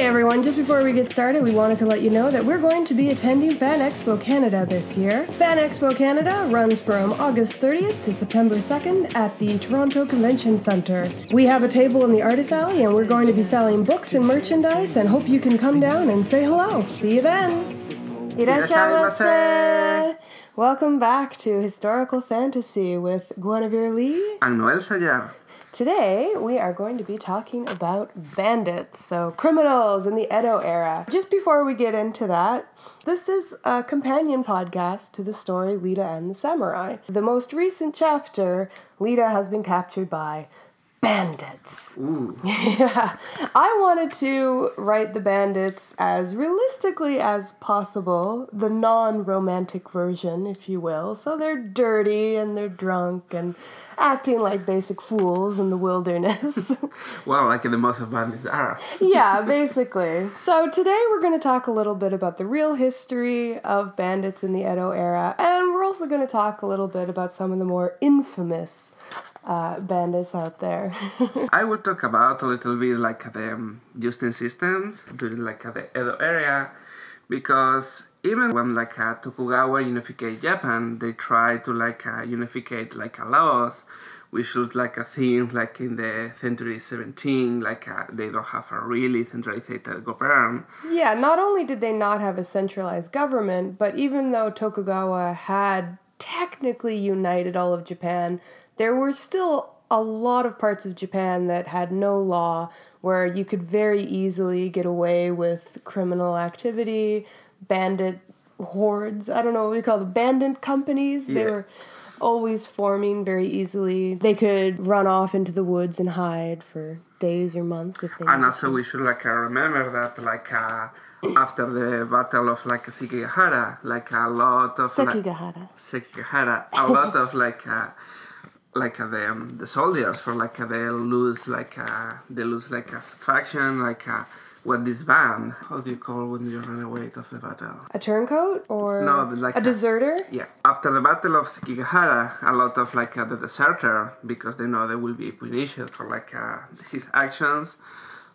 Hey everyone, just before we get started, we wanted to let you know that we're going to be attending Fan Expo Canada this year. Fan Expo Canada runs from August 30th to September 2nd at the Toronto Convention Centre. We have a table in the Artist Alley and we're going to be selling books and merchandise and hope you can come down and say hello. See you then! Irasshaimase! Welcome back to Historical Fantasy with Guenevere Lee. And Noel Sayar. Today, we are going to be talking about bandits, so criminals in the Edo era. Just before we get into that, this is a companion podcast to the story Lita and the Samurai. The most recent chapter, Lita has been captured by bandits. Ooh. Yeah. I wanted to write the bandits as realistically as possible, the non romantic version, if you will. So they're dirty and they're drunk and acting like basic fools in the wilderness. Well, like in the most of bandits are. yeah, basically. So today we're going to talk a little bit about the real history of bandits in the Edo era, and we're also going to talk a little bit about some of the more infamous uh, bandits out there. I would talk about a little bit like the um, justice systems during like the Edo area, because even when like uh, Tokugawa unified Japan, they try to like uh, unificate like uh, laws. We should like uh, think like in the century 17, like uh, they don't have a really centralized government. yeah, not only did they not have a centralized government, but even though Tokugawa had technically united all of Japan, there were still a lot of parts of Japan that had no law where you could very easily get away with criminal activity, bandit hordes. I don't know what we call them, bandit companies. They were always forming very easily. They could run off into the woods and hide for days or months if they And also we should like uh, remember that like uh, after the battle of like Sekigahara, like a lot of like, Sekigahara. Sekigahara, a lot of like uh, like the um, the soldiers for like they lose like uh, they lose like a faction like uh, what this band how do you call when you run away of the battle? A turncoat or No, like a a- deserter? yeah. After the battle of Sekigahara a lot of like uh, the deserter because they know they will be punished for like uh, his actions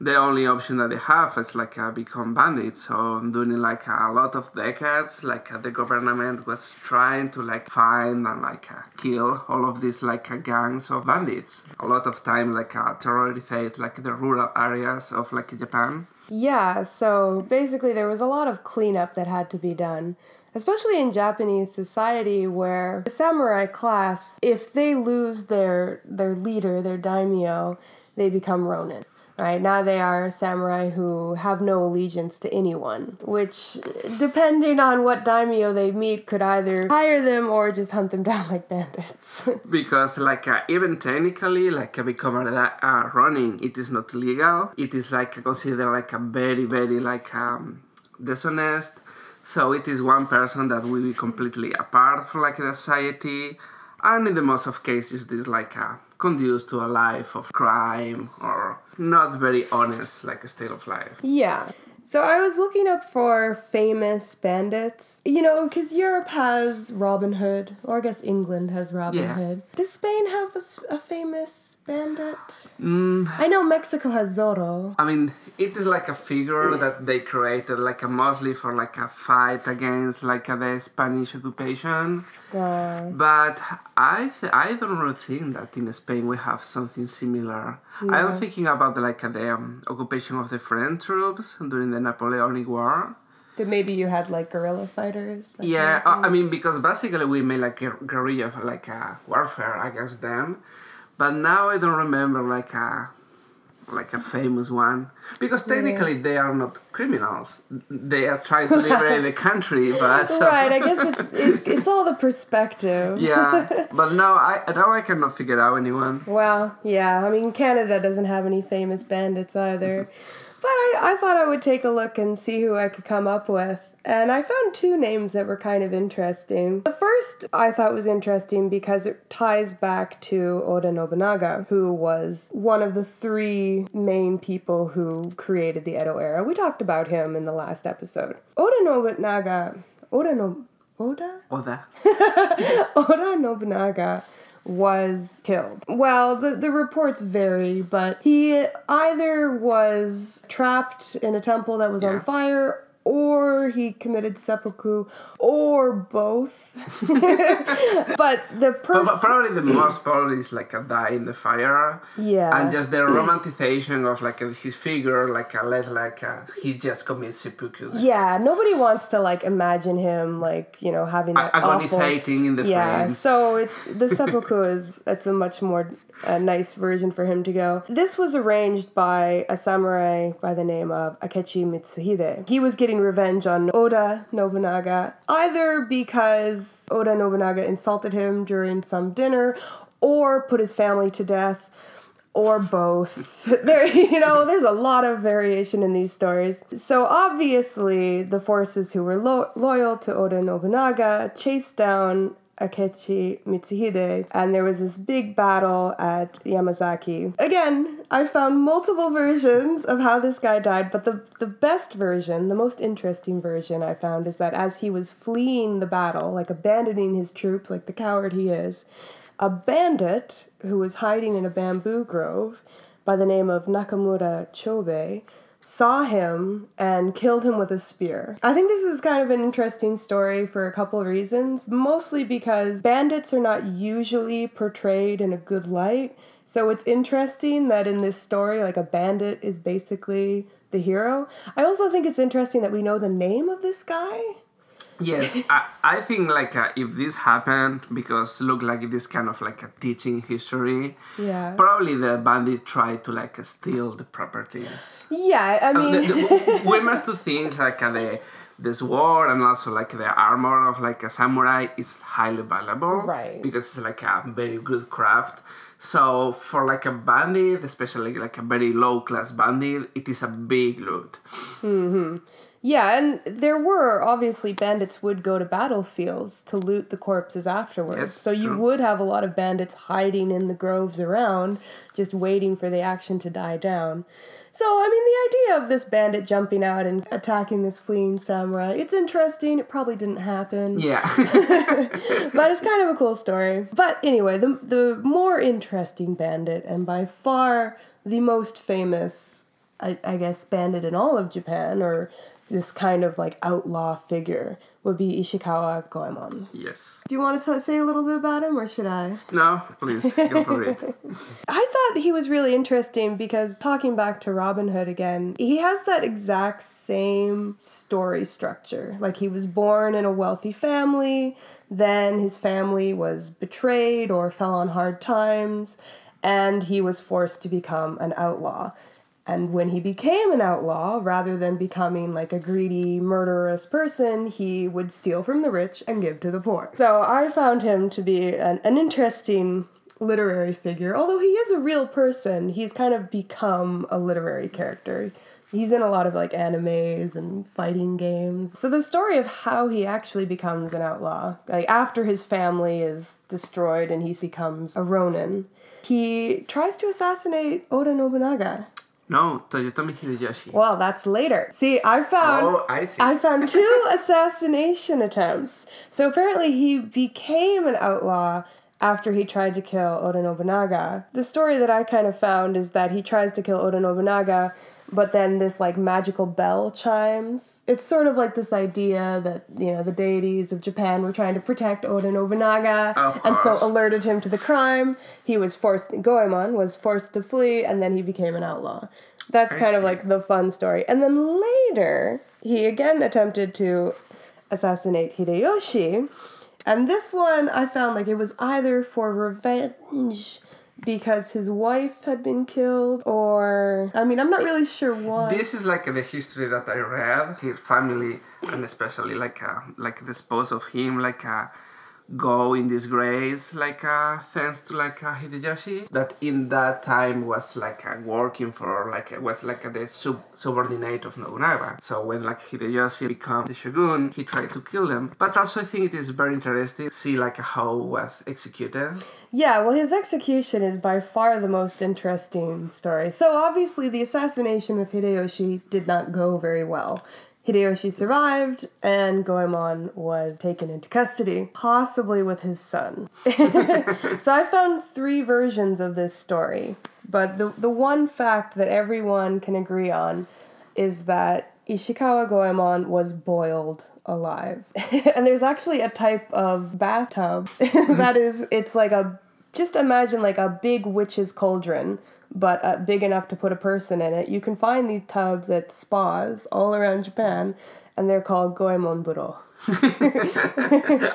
the only option that they have is like uh, become bandits. So during like a lot of decades, like uh, the government was trying to like find and like uh, kill all of these like uh, gangs of bandits. A lot of time like uh, terrorized like the rural areas of like Japan. Yeah, so basically there was a lot of cleanup that had to be done, especially in Japanese society where the samurai class, if they lose their their leader, their daimyo, they become ronin. Right? Now, they are samurai who have no allegiance to anyone, which, depending on what daimyo they meet, could either hire them or just hunt them down like bandits. because like uh, even technically like uh, become uh, running it is not legal. It is like considered like a very very like um, dishonest. So it is one person that will be completely apart from like the society and in the most of cases this like uh, conduce to a life of crime or not very honest like a state of life Yeah. So I was looking up for famous bandits. You know, because Europe has Robin Hood, or I guess England has Robin Yeah. Hood. Does Spain have a famous bandit? mm, I know Mexico has Zorro. I mean, it is like a figure that they created, like a mostly for like a fight against like uh, the Spanish occupation. Uh, But I th- I don't really think that in Spain we have something similar. I'm thinking about like uh, the um, occupation of the French troops during the Napoleonic War. that maybe you had like guerrilla fighters. Yeah, uh, I mean because basically we made like a guerrilla like a warfare against them, but now I don't remember like a like a famous one because technically they are not criminals. They are trying to liberate the country, but so- Right, I guess it's it, it's all the perspective. yeah, but now I now I cannot figure out anyone. Well, yeah, I mean, Canada doesn't have any famous bandits either. But I, I thought I would take a look and see who I could come up with. And I found two names that were kind of interesting. The first I thought was interesting because it ties back to Oda Nobunaga, who was one of the three main people who created the Edo era. We talked about him in the last episode. Oda Nobunaga. Oda no. Oda? Oda. Oda Nobunaga was killed. Well, the, the reports vary, but he either was trapped in a temple that was Yeah. on fire or he committed seppuku or both. but the person but probably the most probably is like a die in the fire. Yeah. And just the romanticization of like his figure, like a less like a, he just commits seppuku. Yeah, nobody wants to like imagine him like you know having that awful. Agonizating in the fire. Yeah, flames. so it's the seppuku is it's a much more uh, nice version for him to go. This was arranged by a samurai by the name of Akechi Mitsuhide. He was getting revenge on Oda Nobunaga either because Oda Nobunaga insulted him during some dinner or put his family to death or both. there, you know, there's a lot of variation in these stories. So obviously, the forces who were lo- loyal to Oda Nobunaga chased down Akechi Mitsuhide, and there was this big battle at Yamazaki. Again, I found multiple versions of how this guy died, but the, the best version, the most interesting version I found, is that as he was fleeing the battle, like abandoning his troops, like the coward he is, a bandit who was hiding in a bamboo grove by the name of Nakamura Chobei saw him and killed him with a spear. I think this is kind of an interesting story for a couple of reasons, mostly because bandits are not usually portrayed in a good light. So it's interesting that in this story like a bandit is basically the hero. I also think it's interesting that we know the name of this guy. Yes, I, I think like uh, if this happened because look like it is kind of like a teaching history. Yeah. Probably the bandit tried to like steal the properties. Yeah, I mean The- the- we must do things like uh, the the sword and also like the armor of like a samurai is highly valuable. Right. Because it's like a very good craft. So for like a bandit, especially like a very low class bandit, it is a big loot. Yeah, and there were obviously bandits would go to battlefields to loot the corpses afterwards. Yes, so you true. would have a lot of bandits hiding in the groves around, just waiting for the action to die down. So, I mean, the idea of this bandit jumping out and attacking this fleeing samurai, it's interesting. It probably didn't happen Yeah. but it's kind of a cool story. But anyway, the the more interesting bandit, and by far the most famous, I, I guess, bandit in all of Japan, or this kind of like outlaw figure, would be Ishikawa Goemon. yes. Do you want to t- say a little bit about him, or should I? No, please go for it. I thought he was really interesting because talking back to Robin Hood again, he has that exact same story structure. Like he was born in a wealthy family, then his family was betrayed or fell on hard times, and he was forced to become an outlaw. And when he became an outlaw, rather than becoming like a greedy, murderous person, he would steal from the rich and give to the poor. So I found him to be an, an interesting literary figure. Although he is a real person, he's kind of become a literary character. He's in a lot of like animes and fighting games. So the story of how he actually becomes an outlaw, like after his family is destroyed and he becomes a ronin, he tries to assassinate Oda Nobunaga. No, Toyotomi Hideyoshi. Well, that's later. See, I found Oh, I see. I found two assassination attempts. So apparently he became an outlaw after he tried to kill Oda Nobunaga. The story that I kind of found is that he tries to kill Oda Nobunaga, but then this like magical bell chimes. It's sort of like this idea that, you know, the deities of Japan were trying to protect Oda Nobunaga and so alerted him to the crime. He was forced Goemon was forced to flee and then he became an outlaw. That's kind of like the fun story. And then later, he again attempted to assassinate Hideyoshi. And this one, I found like it was either for revenge because his wife had been killed, or I mean, I'm not really sure why. This is like the history that I read. His family, and especially like uh, like the spouse of him, like uh, go in disgrace, like uh, thanks to like uh, Hideyoshi. That in that time was like uh, working for like was like the sub- subordinate of Nobunaga. So when like Hideyoshi became the shogun, he tried to kill them. But also I think it is very interesting to see like how was executed. Yeah, well, his execution is by far the most interesting story. So, obviously, the assassination with Hideyoshi did not go very well. Hideyoshi survived, and Goemon was taken into custody, possibly with his son. so I found three versions of this story, but the, the one fact that everyone can agree on is that Ishikawa Goemon was boiled alive. and there's actually a type of bathtub that is, it's like a, just imagine like a big witch's cauldron but uh, big enough to put a person in it. You can find these tubs at spas all around Japan, and they're called goemon buro.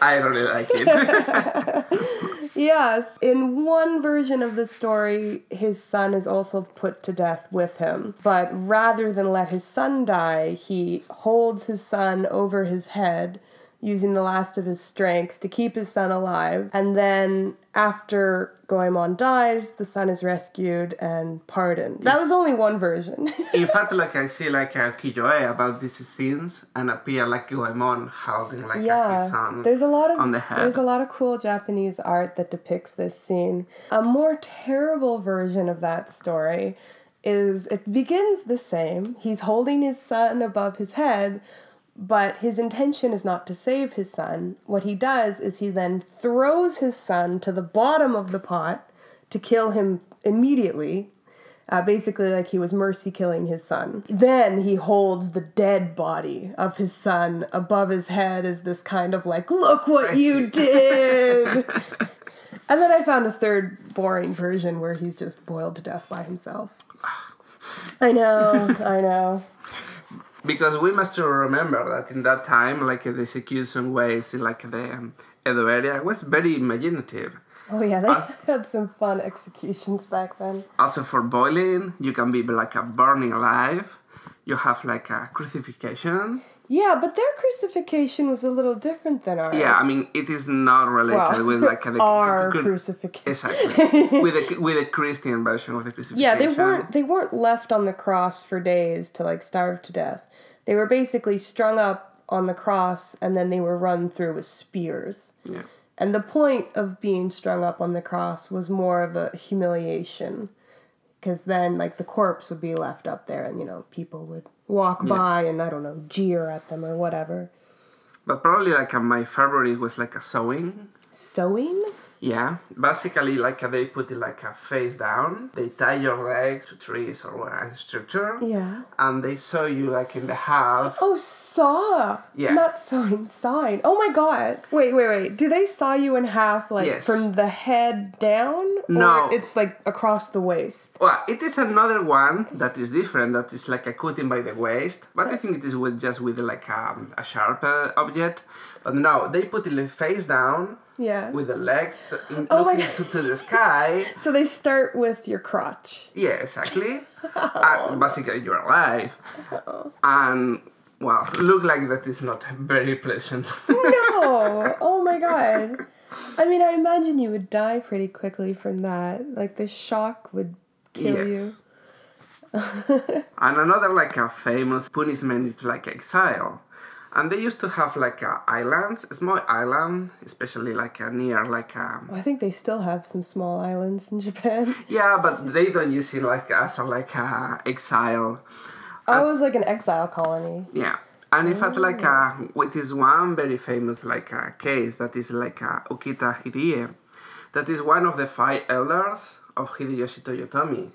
I really like it. yes, in one version of the story, his son is also put to death with him. But rather than let his son die, he holds his son over his head using the last of his strength to keep his son alive. And then after Goemon dies, the son is rescued and pardoned. That was only one version. In fact, like I see like a Kiyoe about these scenes and appear like Goemon holding like yeah, his son there's a lot of on the head. there's a lot of cool Japanese art that depicts this scene. A more terrible version of that story is it begins the same. He's holding his son above his head but his intention is not to save his son. What he does is he then throws his son to the bottom of the pot to kill him immediately. Uh, basically, like he was mercy killing his son. Then he holds the dead body of his son above his head as this kind of like, look what you did! and then I found a third boring version where he's just boiled to death by himself. I know, I know because we must remember that in that time, like the execution ways in like the um, Edo area was very imaginative. Oh yeah, they had some fun executions back then. Also for boiling, you can be like a burning alive. You have like a crucifixion. Yeah, but their crucifixion was a little different than ours. Yeah, I mean it is not related well, with like the our cru- crucifixion. Exactly, with a with a Christian version of the crucifixion. Yeah, they weren't they weren't left on the cross for days to like starve to death. They were basically strung up on the cross and then they were run through with spears. Yeah. And the point of being strung up on the cross was more of a humiliation. Because then, like, the corpse would be left up there and, you know, people would walk yeah. by and, I don't know, jeer at them or whatever. But probably, like, uh, my favorite was, like, a sewing. Sewing? Yeah, basically, like they put it like a face down. They tie your legs to trees or a structure. Yeah. And they sew you like in the half. Oh, saw. Yeah. Not sewing, sign. Oh my god. Wait, wait, wait. Do they saw you in half, like yes. from the head down? No. it's like across the waist. Well, it is another one that is different. That is like a cutting by the waist, but I think it is with just with like a, um, a sharp uh, object. But no, they put it face down yeah. With the legs oh looking to, to the sky. So they start with your crotch. Yeah, exactly. oh. basically, you're alive. Oh. And, well, look like that is not very pleasant. no! Oh my god. I mean, I imagine you would die pretty quickly from that. Like, the shock would kill yes. you. and another, like, a famous punishment is like exile and they used to have like uh, islands, a small island, especially like uh, near like. Um, I think they still have some small islands in Japan. Yeah, but they don't use it like as a like uh, exile. Oh, it was like an exile colony. Yeah. And in oh. fact, like, uh, this one very famous, like, uh, case that is like uh, Ukita Hideie, that is one of the five elders of Hideyoshi Toyotomi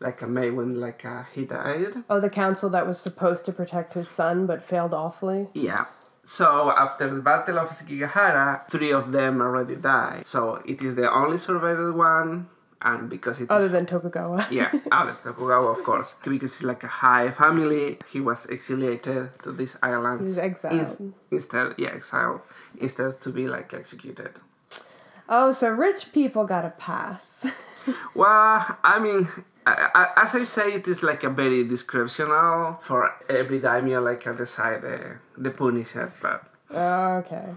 like a May when like uh, he died. Oh, the council that was supposed to protect his son but failed awfully. Yeah. So after the Battle of Sekigahara, three of them already died. So it is the only survived one, and because it other is, than Tokugawa. yeah, other Tokugawa of course, because it's like a high family. He was exiliated to these islands. He was exiled in, instead. Yeah, exiled instead to be like executed. Oh, so rich people got a pass. well, I mean, as I say, it is like a very descriptional for every daimyo, like I decide the, the Punisher, but. Okay.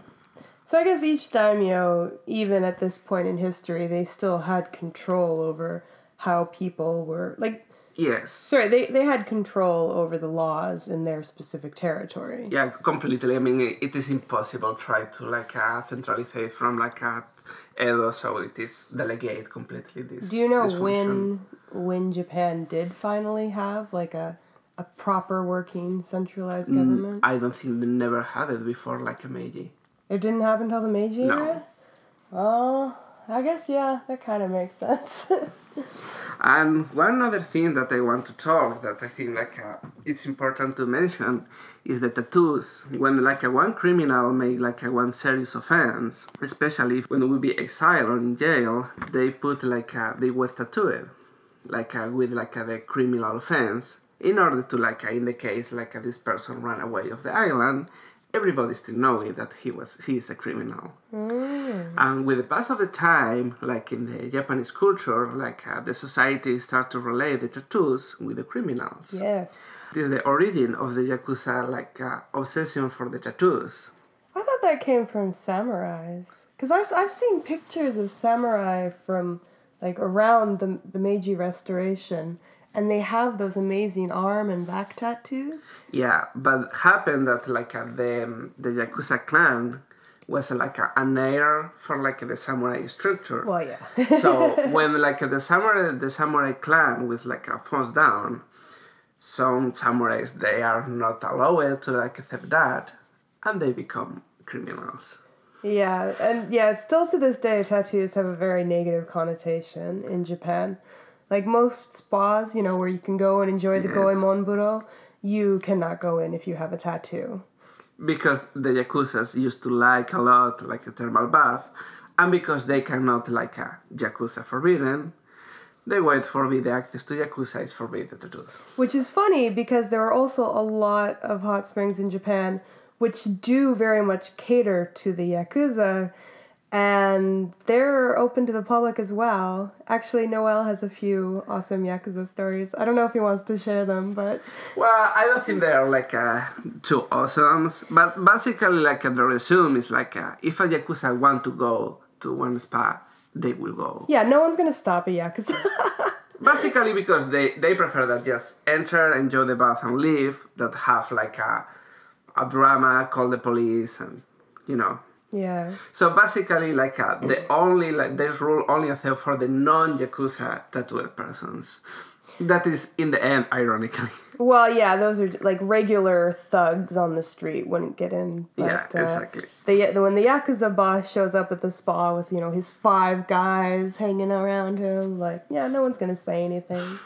So I guess each daimyo, even at this point in history, they still had control over how people were like. Yes. Sorry, they, they had control over the laws in their specific territory. Yeah, completely. I mean, it is impossible try to like uh, centralize from like a Edo, so it is delegate completely this. Do you know when when Japan did finally have like a a proper working centralized Mm. government. I don't think they never had it before, like a Meiji. It didn't happen till the Meiji No. era? Oh, I guess, yeah, that kind of makes sense. And one other thing that I want to talk that I think like uh, it's important to mention is the tattoos. When like a one criminal make like a one serious offense, especially when we be exiled or in jail, they put like a, they was tattooed, like uh, with like a, the criminal offense, in order to like uh, in the case like uh, this person ran away of the island, everybody still knowing that he was he is a criminal. And with the pass of the time, like in the Japanese culture, like uh, the society start to relate the tattoos with the criminals. yes. This is the origin of the yakuza like uh, obsession for the tattoos. I thought that came from samurais. Because I've, I've seen pictures of samurai from like around the, the Meiji Restoration, and they have those amazing arm and back tattoos. Yeah, but happened that like uh, the um, the yakuza clan was like a, an heir for like the samurai structure. Well, yeah. so when like the samurai the samurai clan was like uh, falls down, some samurais they are not allowed to like accept that, and they become criminals. Yeah, and yeah, still to this day, tattoos have a very negative connotation in Japan. Like most spas, you know, where you can go and enjoy the Yes. goemon you cannot go in if you have a tattoo. because the yakuzas used to like a lot like a thermal bath and because they cannot like a yakuza forbidden they wait forbid the access to yakuza is forbidden to do Which is funny because there are also a lot of hot springs in Japan which do very much cater to the yakuza and they're open to the public as well. Actually, Noel has a few awesome yakuza stories. I don't know if he wants to share them, but well i don't think they are like uh, too awesome but basically like the resume is like uh, if a yakuza want to go to one spa they will go yeah, no one's gonna stop a yakuza. basically because they they prefer that just enter enjoy the bath and leave that have like a a drama call the police and you know yeah. So basically, like uh, the only like this rule only applies for the non yakuza tattooed persons. That is in the end, ironically. Well, yeah, those are like regular thugs on the street wouldn't get in. But, yeah, uh, exactly. the when the yakuza boss shows up at the spa with you know his five guys hanging around him, like yeah, no one's gonna say anything.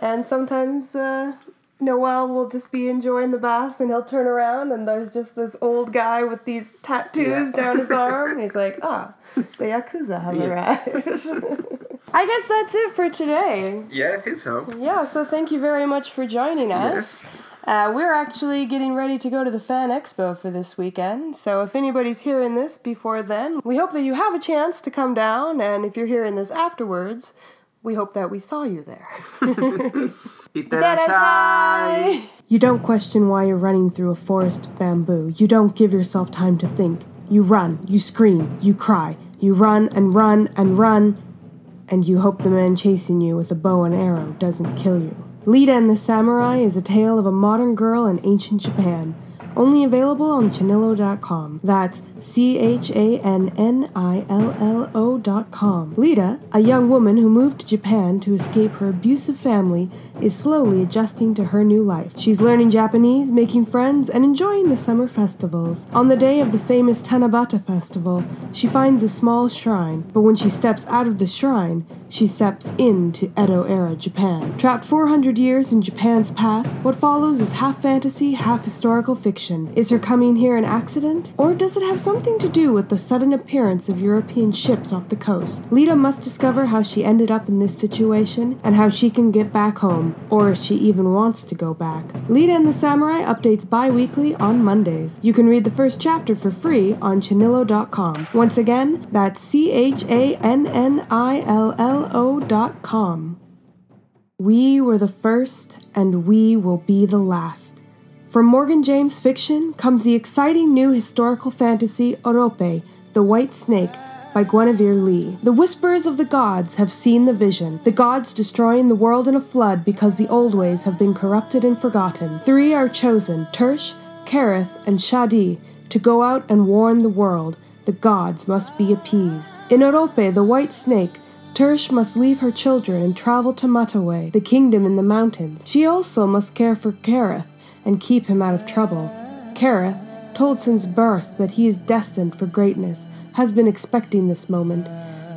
and sometimes uh, Noel will just be enjoying the bath, and he'll turn around, and there's just this old guy with these tattoos Yeah. down his arm, and he's like, ah, the yakuza have Yeah. arrived. I guess that's it for today. Yeah, I think so. Yeah, so thank you very much for joining us. Yes. Uh, we're actually getting ready to go to the Fan Expo for this weekend, so if anybody's hearing this before then, we hope that you have a chance to come down, and if you're hearing this afterwards, we hope that we saw you there. You don't question why you're running through a forest of bamboo. You don't give yourself time to think. You run, you scream, you cry, you run and run and run, and you hope the man chasing you with a bow and arrow doesn't kill you. Lita and the Samurai is a tale of a modern girl in ancient Japan. Only available on Channillo.com. That's C H A N N I L L com. Lita, a young woman who moved to Japan to escape her abusive family, is slowly adjusting to her new life. She's learning Japanese, making friends, and enjoying the summer festivals. On the day of the famous Tanabata Festival, she finds a small shrine, but when she steps out of the shrine, she steps into Edo era Japan. Trapped 400 years in Japan's past, what follows is half fantasy, half historical fiction. Is her coming here an accident? Or does it have something to do with the sudden appearance of European ships off the coast? Lita must discover how she ended up in this situation and how she can get back home, or if she even wants to go back. Lita and the Samurai updates bi weekly on Mondays. You can read the first chapter for free on Channillo.com. Once again, that's C H A N N I L L O.com. We were the first, and we will be the last. From Morgan James Fiction comes the exciting new historical fantasy Orope, The White Snake, by Guenevere Lee. The Whisperers of the Gods have seen the vision, the gods destroying the world in a flood because the old ways have been corrupted and forgotten. Three are chosen, Tersh, Kareth, and Shadi, to go out and warn the world. The gods must be appeased. In Orope, The White Snake, Tersh must leave her children and travel to Mataway, the kingdom in the mountains. She also must care for Kareth and keep him out of trouble. Kareth, told since birth that he is destined for greatness, has been expecting this moment.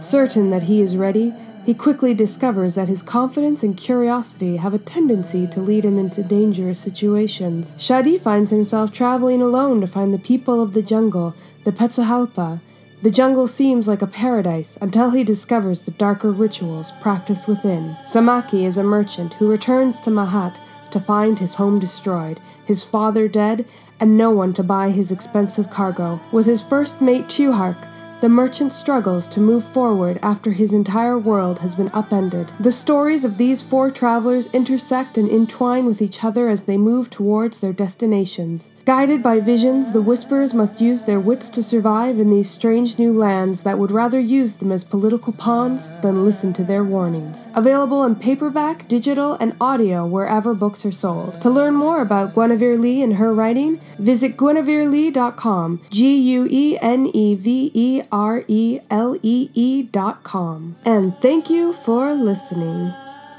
Certain that he is ready, he quickly discovers that his confidence and curiosity have a tendency to lead him into dangerous situations. Shadi finds himself traveling alone to find the people of the jungle, the Petsahalpa. The jungle seems like a paradise until he discovers the darker rituals practiced within. Samaki is a merchant who returns to Mahat to find his home destroyed, his father dead, and no one to buy his expensive cargo. With his first mate Tuhark, the merchant struggles to move forward after his entire world has been upended. The stories of these four travelers intersect and entwine with each other as they move towards their destinations. Guided by visions, the Whisperers must use their wits to survive in these strange new lands that would rather use them as political pawns than listen to their warnings. Available in paperback, digital, and audio wherever books are sold. To learn more about Guenevere Lee and her writing, visit gueneverelee.com. G U E N E V E R E L E E.com. And thank you for listening.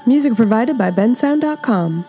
Music provided by bensound.com.